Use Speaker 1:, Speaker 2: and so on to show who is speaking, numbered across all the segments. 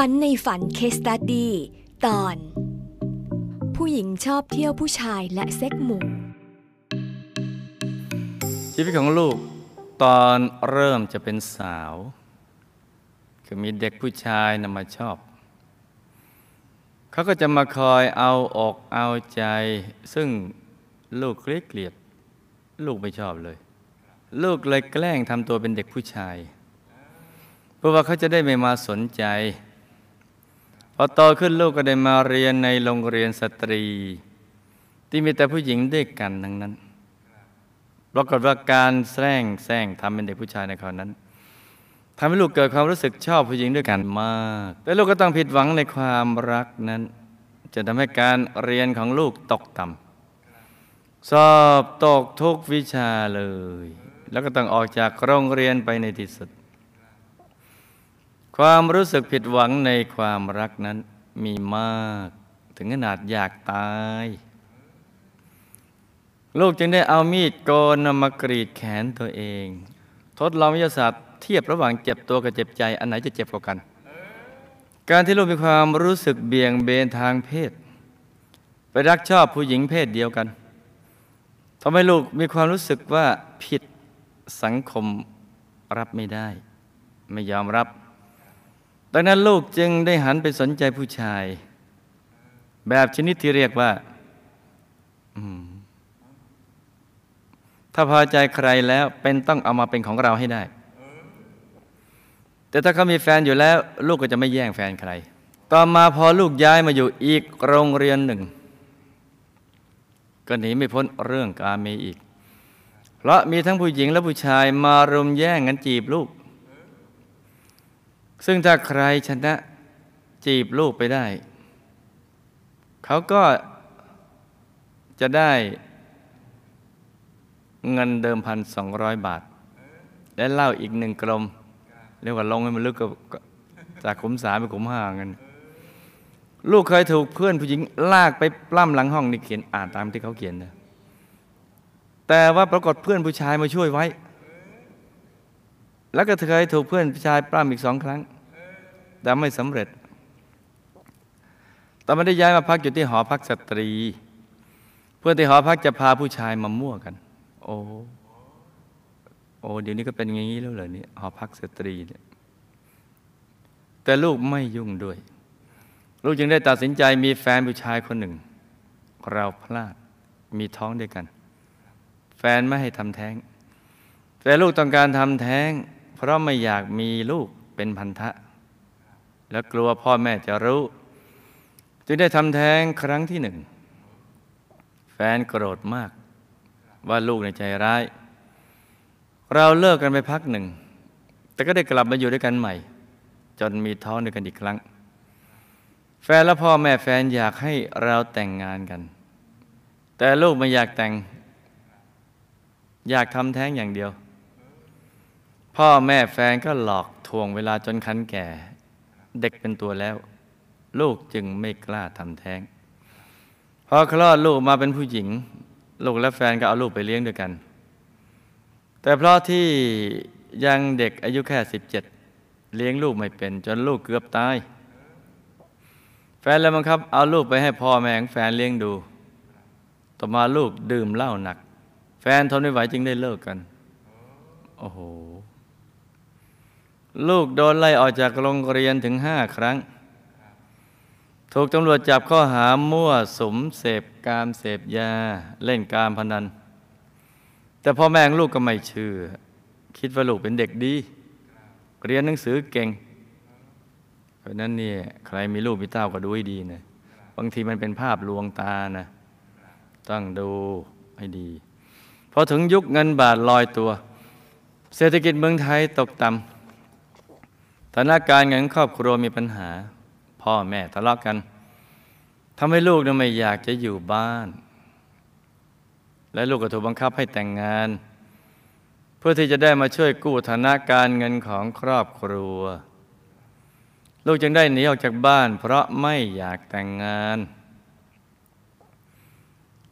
Speaker 1: ฝันในฝันเคสตัดดี้ตอน ผู้หญิงชอบเที่ยวผู้ชายและเซ็กหมู่
Speaker 2: ชีวิตของลูกตอนเริ่มจะเป็นสาว คือมีเด็กผู้ชายนำมาชอบ เขาก็จะมาคอยเอาอกเอาใจ ซึ่งลูกเกลียดเกลียด ลูกไม่ชอบเลย ลูกเลยแกล้งทำตัวเป็นเด็กผู้ชาย เพราะว่าเขาจะได้ไม่มาสนใจ พอโตขึ้นลูกก็ได้มาเรียนในโรงเรียนสตรี ที่มีแต่ผู้หญิงด้วยกันทั้งนั้นปรากฏว่าการแสร้งแซงทำเป็นเด็กผู้ชายในคราวนั้นทำให้ลูกเกิดความรู้สึกชอบผู้หญิงด้วยกันมาก แต่ลูกก็ต้องผิดหวังในความรักนั้น จะทำให้การเรียนของลูกตกต่ำสอบตกทุกวิชาเลย แล้วก็ต้องออกจากโรงเรียนไปในที่สุด ความรู้สึกผิดหวังในความรักนั้นมีมาก ถึงขนาดอยากตาย ลูกจึงได้เอามีดโกนนำมากรีดแขนตัวเอง ทดลองวิทยาศาสตร์เทียบระหว่างเจ็บตัวกับเจ็บใจ อันไหนจะเจ็บกว่ากัน การที่ลูกมีความรู้สึกเบี่ยงเบนทางเพศ ไปรักชอบผู้หญิงเพศเดียวกันทำให้ลูกมีความรู้สึกว่าผิดสังคมรับไม่ได้ ไม่ยอมรับ ดังนั้นลูกจึงได้หันไปสนใจผู้ชาย แบบชนิดที่เรียกว่าถ้าพอใจใครแล้วเป็นต้องเอามาเป็นของเราให้ได้ แต่ถ้าเขามีแฟนอยู่แล้ว ลูกก็จะไม่แย่งแฟนใคร ต่อมาพอลูกย้ายมาอยู่อีกโรงเรียนหนึ่ง ก็หนีไม่พ้นเรื่องกาเมอีก เพราะมีทั้งผู้หญิงและผู้ชายมารุมแย่งกันจีบลูก ซึ่งถ้าใครชนะจีบลูกไปได้ เขาก็จะได้เงินเดิมพันสองร้อยบาท และเหล้าอีกหนึ่งกลม เรียกว่าลงให้มันลึกก็จากขุมสามไปขุมห้าเงินลูกเคยถูกเพื่อนผู้หญิงลากไปปล้ำหลังห้องนี่เขียนอ่านตามที่เขาเขียนนะแต่ว่าปรากฏเพื่อนผู้ชายมาช่วยไว้ แล้วก็เคยถูกเพื่อนผู้ชายปล้ำอีกสองครั้ง แต่ไม่สำเร็จตอนไม่ได้ย้ายมาพักอยู่ที่หอพักสตรี เพื่อที่หอพักจะพาผู้ชายมามั่วกัน โอ้โอ้เดี๋ยวนี้ก็เป็นอย่างนี้แล้วเหรอเนี่ยหอพักสตรีเนี่ยแต่ลูกไม่ยุ่งด้วย ลูกจึงได้ตัดสินใจมีแฟนผู้ชายคนหนึ่ง เราพลาดมีท้องด้วยกัน แฟนไม่ให้ทำแท้ง แต่ลูกต้องการทำแท้ง เพราะไม่อยากมีลูกเป็นพันธะ แล้วกลัวพ่อแม่จะรู้ จึงได้ทำแท้งครั้งที่หนึ่ง แฟนโกรธมาก ว่าลูกในใจร้าย เราเลิกกันไปพักหนึ่ง แต่ก็ได้กลับมาอยู่ด้วยกันใหม่ จนมีท้องด้วยกันอีกครั้ง แฟนและพ่อแม่แฟนอยากให้เราแต่งงานกัน แต่ลูกไม่อยากแต่ง อยากทำแท้งอย่างเดียวพ่อแม่แฟนก็หลอกทวงเวลาจนคันแก่ เด็กเป็นตัวแล้ว ลูกจึงไม่กล้าทำแท้งพอคลอดลูกมาเป็นผู้หญิง ลูกและแฟนก็เอาลูกไปเลี้ยงด้วยกัน แต่เพราะที่ยังเด็กอายุแค่สิบเจ็ดเลี้ยงลูกไม่เป็น จนลูกเกือบตาย แฟนเลยบังคับ เอาลูกไปให้พ่อแม่ของแฟนเลี้ยงดู ต่อมาลูกดื่มเหล้าหนัก แฟนทนไม่ไหวจึงได้เลิกกัน โอ้โห ลูกโดนไล่ออกจากโรงเรียนถึงห้าครั้ง ถูกตำรวจจับข้อหามั่วสมเสพกามเสพยาเล่นการพนัน แต่พ่อแม่ลูกก็ไม่เชื่อ คิดว่าลูกเป็นเด็กดี เรียนหนังสือเก่ง เพราะนั้นเนี่ยใครมีลูกมีเต้าก็ดูให้ดีนะบางทีมันเป็นภาพลวงตานะต้องดูให้ดีพอถึงยุคเงินบาทลอยตัว เศรษฐกิจเมืองไทยตกต่ำ ฐานะการเงินครอบครัวมีปัญหา พ่อแม่ทะเลาะกันทำให้ลูกนั้นไม่อยากจะอยู่บ้าน และลูกก็ถูกบังคับให้แต่งงาน เพื่อที่จะได้มาช่วยกู้ฐานะการเงินของครอบครัว ลูกจึงได้หนีออกจากบ้าน เพราะไม่อยากแต่งงาน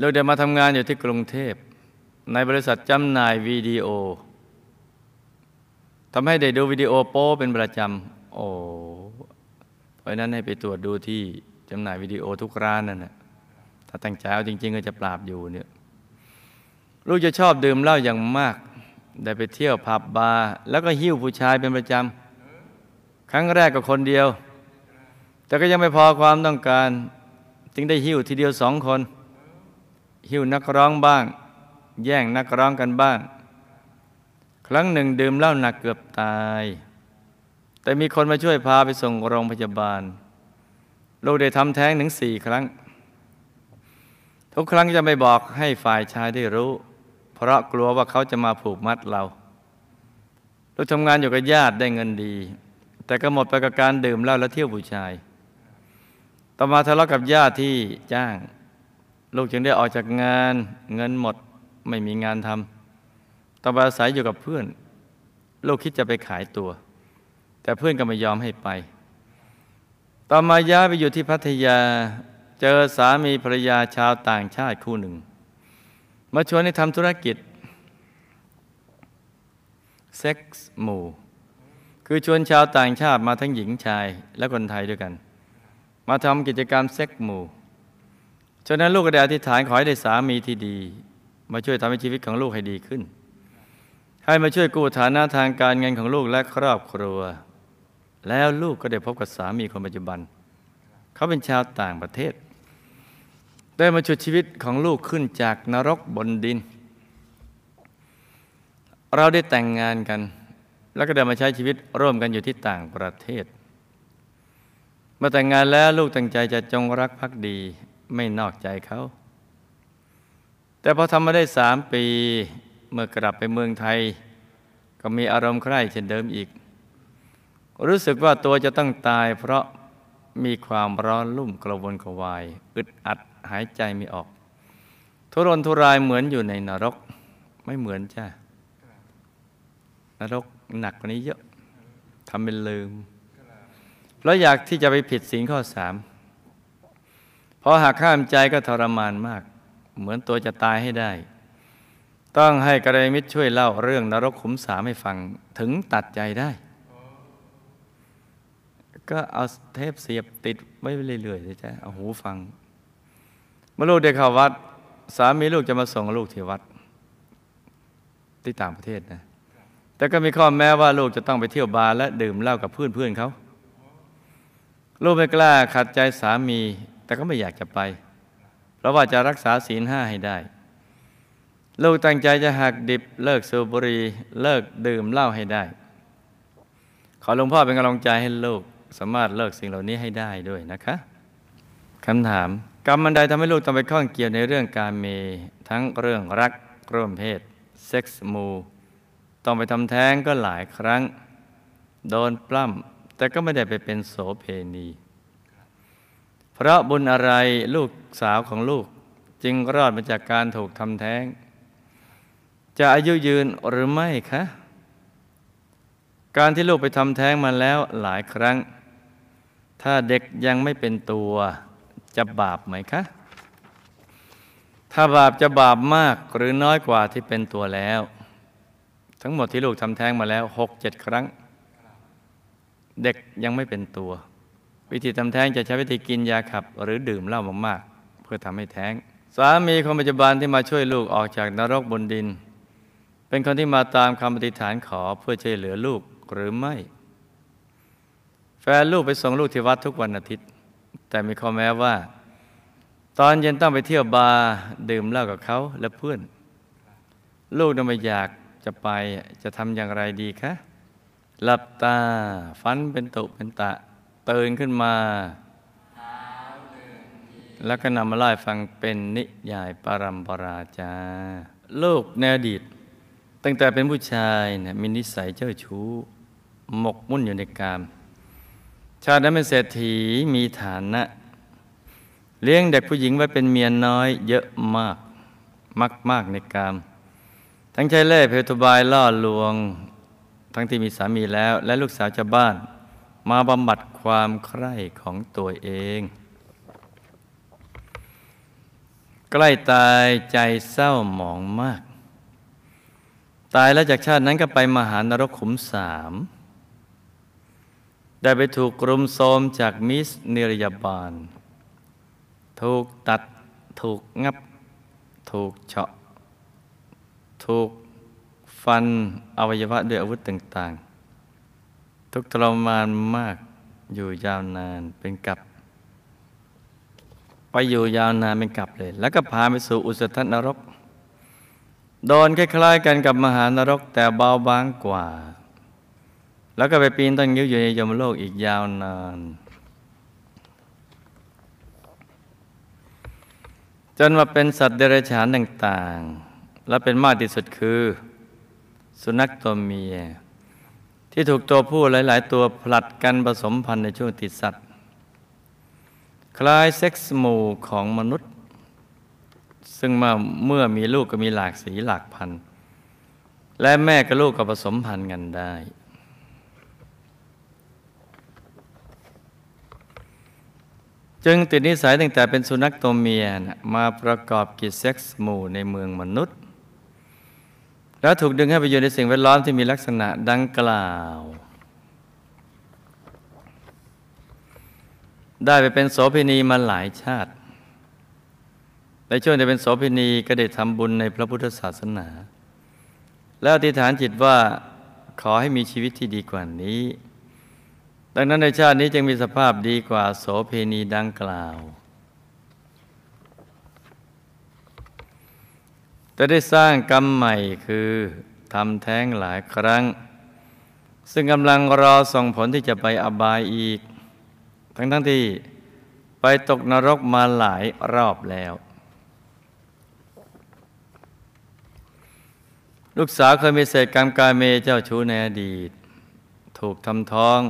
Speaker 2: ลูกได้มาทำงานอยู่ที่กรุงเทพ ในบริษัทจำหน่ายวิดีโอ ทำให้ได้ดูวิดีโอโป้เป็นประจำโอ้ราะนั้นให้ไปตรวจดูที่จำหน่ายวิดีโอทุกร้านนั่นแหละถ้าตั้งใจเอาจริง ๆ ก็จะปราบอยู่เนี่ยลูกจะชอบดื่มเหล้าอย่างมาก ได้ไปเที่ยวผับบาร์แล้วก็หิ้วผู้ชายเป็นประจำครั้งแรกก็คนเดียว แต่ก็ยังไม่พอความต้องการ จึงได้หิ้วทีเดียวสองคน หิ้วนักร้องบ้าง แย่งนักร้องกันบ้าง ครั้งหนึ่งดื่มเหล้าหนักเกือบตาย แต่มีคนมาช่วยพาไปส่งโรงพยาบาล ลูกได้ทำแท้งถึงสี่ครั้ง ทุกครั้งจะไม่บอกให้ฝ่ายชายได้รู้ เพราะกลัวว่าเขาจะมาผูกมัดเราลูกทำงานอยู่กับญาติได้เงินดี แต่ก็หมดไปกับการดื่มเหล้าและเที่ยวผู้ชาย ต่อมาทะเลาะกับญาติที่จ้าง ลูกจึงได้ออกจากงานเงินหมดไม่มีงานทำ ต่อมาอาศัยอยู่กับเพื่อน ลูกคิดจะไปขายตัว แต่เพื่อนก็ไม่ยอมให้ไป ต่อมาย้ายไปอยู่ที่พัทยา เจอสามีภรรยาชาวต่างชาติคู่หนึ่ง มาชวนให้ทำธุรกิจเซ็กส์หมู่ คือชวนชาวต่างชาติมาทั้งหญิงชายและคนไทยด้วยกัน มาทำกิจกรรมเซ็กส์หมู่ฉะนั้นลูกก็ได้อธิษฐานขอให้ได้สามีที่ดี มาช่วยทำให้ชีวิตของลูกให้ดีขึ้น ให้มาช่วยกู้ฐานะทางการเงินของลูกและครอบครัว แล้วลูกก็ได้พบกับสามีคนปัจจุบัน เขาเป็นชาวต่างประเทศ ได้มาชุดชีวิตของลูกขึ้นจากนรกบนดิน เราได้แต่งงานกัน แล้วก็ได้มาใช้ชีวิตร่วมกันอยู่ที่ต่างประเทศมื่อแต่งงานแล้วลูกตั้งใจจะจงรักภักดีไม่นอกใจเขา แต่พอทำมาได้สามปี เมื่อกลับไปเมืองไทย ก็มีอารมณ์ใคร่เช่นเดิมอีก รู้สึกว่าตัวจะต้องตาย เพราะมีความร้อนลุ่มกระวนกระวาย อึดอัดหายใจไม่ออก ทุรนทุรายเหมือนอยู่ในนรก ไม่เหมือนจ้ะนรกหนักกว่านี้เยอะทำเป็นลืมเพราะอยากที่จะไปผิดศีลข้อสามพอหากข้ามใจก็ทรมานมาก เหมือนตัวจะตายให้ได้ ต้องให้กระไรมิตรช่วยเล่าเรื่องนรกขุมสามให้ฟังถึงตัดใจได้ ก็เอาเทปเสียบติดไว้เรื่อยๆเลยจ้ะเอาหูฟังเมื่อลูกเด็กเข้าวัด สามีลูกจะมาส่งลูกที่วัด ที่ต่างประเทศนะ แต่ก็มีข้อแม้ว่าลูกจะต้องไปเที่ยวบาร์และดื่มเหล้ากับเพื่อนเเขาลูกไม่กล้าขัดใจสามี แต่ก็ไม่อยากจะไป เพราะว่าจะรักษาศีลห้าให้ได้ ลูกตั้งใจจะหักดิบเลิกสูบบุหรี่เลิกดื่มเหล้าให้ได้ ขอหลวงพ่อเป็นกำลังใจให้ลูกสามารถเลิกสิ่งเหล่านี้ให้ได้ด้วยนะคะคำถาม กรรมมันใดทำให้ลูกต้องไปข้องเกี่ยวในเรื่องการเมทั้งเรื่องรักร่วมเพศเซ็กส์มูต้องไปทำแท้งก็หลายครั้ง โดนปล้ำแต่ก็ไม่ได้ไปเป็นโสเพณี เพราะบุญอะไรลูกสาวของลูกจึงรอดมาจากการถูกทำแท้ง จะอายุยืนหรือไม่คะ การที่ลูกไปทำแท้งมาแล้วหลายครั้ง ถ้าเด็กยังไม่เป็นตัวจะบาปไหมคะ ถ้าบาปจะบาปมากหรือน้อยกว่าที่เป็นตัวแล้ว ทั้งหมดที่ลูกทำแท้งมาแล้วหกเจ็ดครั้ง เด็กยังไม่เป็นตัว วิธีทำแท้งจะใช้วิธีกินยาขับ หรือดื่มเหล้ามากๆ เพื่อทำให้แท้ง สามีคนปัจจุบันที่มาช่วยลูกออกจากนรกบนดิน เป็นคนที่มาตามคำปฏิฐานขอเพื่อช่วยเหลือลูกหรือไม่ แฟนลูกไปส่งลูกที่วัดทุกวันอาทิตย์ แต่มีข้อแม้ว่า ตอนเย็นต้องไปเที่ยวบาร์ดื่มเหล้ากับเขาและเพื่อน ลูกน่ะไม่อยากจะไปจะทำอย่างไรดีคะหลับตาฟันเป็นตุเป็นตะตื่นขึ้นมาแล้วก็นำมาเล่าฟังเป็นนิยายปรัมปราจา ลูกในอดีต ตั้งแต่เป็นผู้ชายเนี่ยมีนิสัยเจ้าชู้ หมกมุ่นอยู่ในกาม ชาตินั้นเป็นเศรษฐีมีฐานะ เลี้ยงเด็กผู้หญิงไว้เป็นเมียน้อย เยอะมากมากมากในกาม ทั้งใช้เล่เพลทบายล่อลวง ทั้งที่มีสามีแล้ว และลูกสาวชาวบ้าน มาบำบัดความใคร่ของตัวเอง ใกล้ตายใจเศร้าหมองมาก ตายแล้วจากชาตินั้นก็ไปมหานรกขุมสามได้ไปถูกกรุมโทมจากมิสเนรยาบาล ถูกตัด ถูกงับ ถูกเฉาะ ถูกฟันอวัยวะด้วยอาวุธต่างๆ ทุกทรมานมากอยู่ยาวนานเป็นกับ ไปอยู่ยาวนานเป็นกับเลย แล้วก็พาไปสู่อุสธนรก โดนคล้ายๆกันกับมหานรกแต่เบาบางกว่า แล้วก็ไปปีนต้นงิ้วอยู่ในยมโลกอีกยาวนาน จนมาเป็นสัตว์เดรัจฉานต่างๆ และเป็นมากที่สุดคือ สุนัขตัวเมีย ที่ถูกตัวผู้หลาย ๆ ตัวผลัดกันผสมพันธุ์ในช่วงติดสัตว์ คล้ายเซ็กซ์หมู่ของมนุษย์ ซึ่งเมื่อเมื่อมีลูกก็มีหลากสีหลากพันธุ์และแม่กับลูกก็ผสมพันธุ์กันได้ จึงติดนิสัยตั้งแต่เป็นสุนัขตัวเมียนะมาประกอบกิจเซ็กซ์หมู่ในเมืองมนุษย์ แล้วถูกดึงให้ไปอยู่ในสิ่งแวดล้อมที่มีลักษณะดังกล่าว ได้ไปเป็นโสเภณีมาหลายชาติ ในช่วงที่เป็นโสเภณีก็ได้ทำบุญในพระพุทธศาสนา แล้วอธิษฐานจิตว่าขอให้มีชีวิตที่ดีกว่านี้ ดังนั้นในชาตินี้จึงมีสภาพดีกว่าโสเพณีดังกล่าว แต่ได้สร้างกรรมใหม่คือทำแท้งหลายครั้ง ซึ่งกำลังรอส่งผลที่จะไปอบายอีก ทั้งทั้งที่ไปตกนรกมาหลายรอบแล้ว ลูกสาวเคยมีเศษกรรมกาเมเจ้าชู้ในอดีต ถูกทำท้อง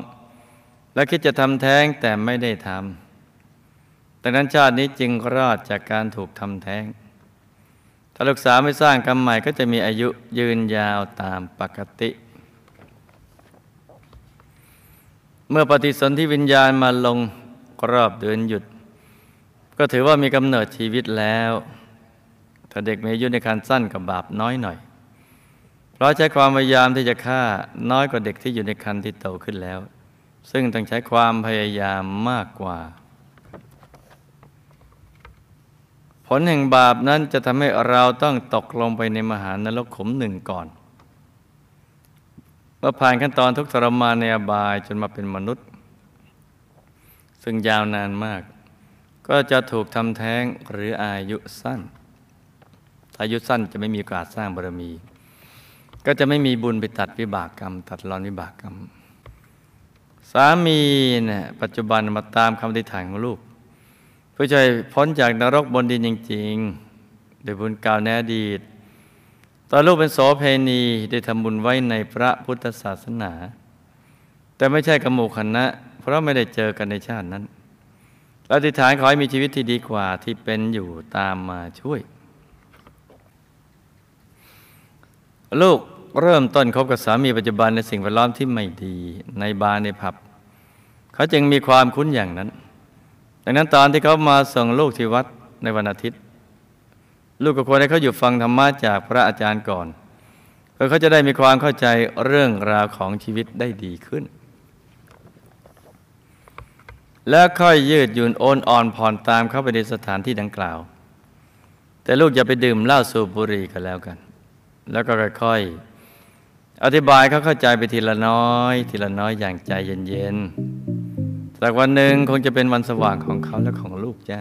Speaker 2: และคิดจะทำแท้งแต่ไม่ได้ทำดังนั้นชาตินี้จึงรอดจากการถูกทำแท้ง ถ้าลูกสาวไม่สร้างกรรมใหม่ก็จะมีอายุยืนยาวตามปกติ เมื่อปฏิสนธิวิญญาณมาลงรอบเดือนหยุด ก็ถือว่ามีกำเนิดชีวิตแล้ว ถ้าเด็กมีอายุในการสั้นกับบาปน้อยหน่อย เราใช้ความพยายามที่จะฆ่าน้อยกว่าเด็กที่อยู่ในคันที่โตขึ้นแล้ว ซึ่งต้องใช้ความพยายามมากกว่า ผลแห่งบาปนั้นจะทำให้เราต้องตกลงไปในมหานรกขุมหนึ่งก่อนเมื่อผ่านขั้นตอนทุกทรมานในอบายจนมาเป็นมนุษย์ ซึ่งยาวนานมาก ก็จะถูกทำแท้งหรืออายุสั้นอายุสั้นจะไม่มีโอกาสสร้างบารมี ก็จะไม่มีบุญไปตัดวิบากกรรม ตัดรอนวิบากกรรม สามีเนี่ยปัจจุบันมาตามคำอธิฐานของลูกเพื่อจะให้พ้นจากนรกบนดินจริงๆโดยบุญก่าในอดีตตอนลูกเป็นโสเพณีได้ทำบุญไว้ในพระพุทธศาสนา แต่ไม่ใช่กระหมู่คณะ เพราะไม่ได้เจอกันในชาตินั้นอธิษฐานขอให้มีชีวิตที่ดีกว่าที่เป็นอยู่ตามมาช่วย ลูก เริ่มต้นคบกับสามีปัจจุบันในสิ่งแวดล้อมที่ไม่ดีในบาร์ในผับ เขาจึงมีความคุ้นอย่างนั้น ดังนั้นตอนที่เขามาส่งลูกที่วัดในวันอาทิตย์ ลูกก็ควรให้เขาอยู่ฟังธรรมะจากพระอาจารย์ก่อนเพื่อเขาจะได้มีความเข้าใจเรื่องราวของชีวิตได้ดีขึ้น แล้วค่อยยืดหยุ่นโอนอ่อนผ่อนตามเข้าไปในสถานที่ดังกล่าว แต่ลูกอย่าไปดื่มเหล้าสูบบุหรี่กันแล้วกัน แล้วก็ค่อยๆ อธิบายเขาเข้าใจไปทีละน้อย ทีละน้อยอย่างใจเย็นๆสักวันหนึ่งคงจะเป็นวันสว่างของเขาและของลูกจ้ะ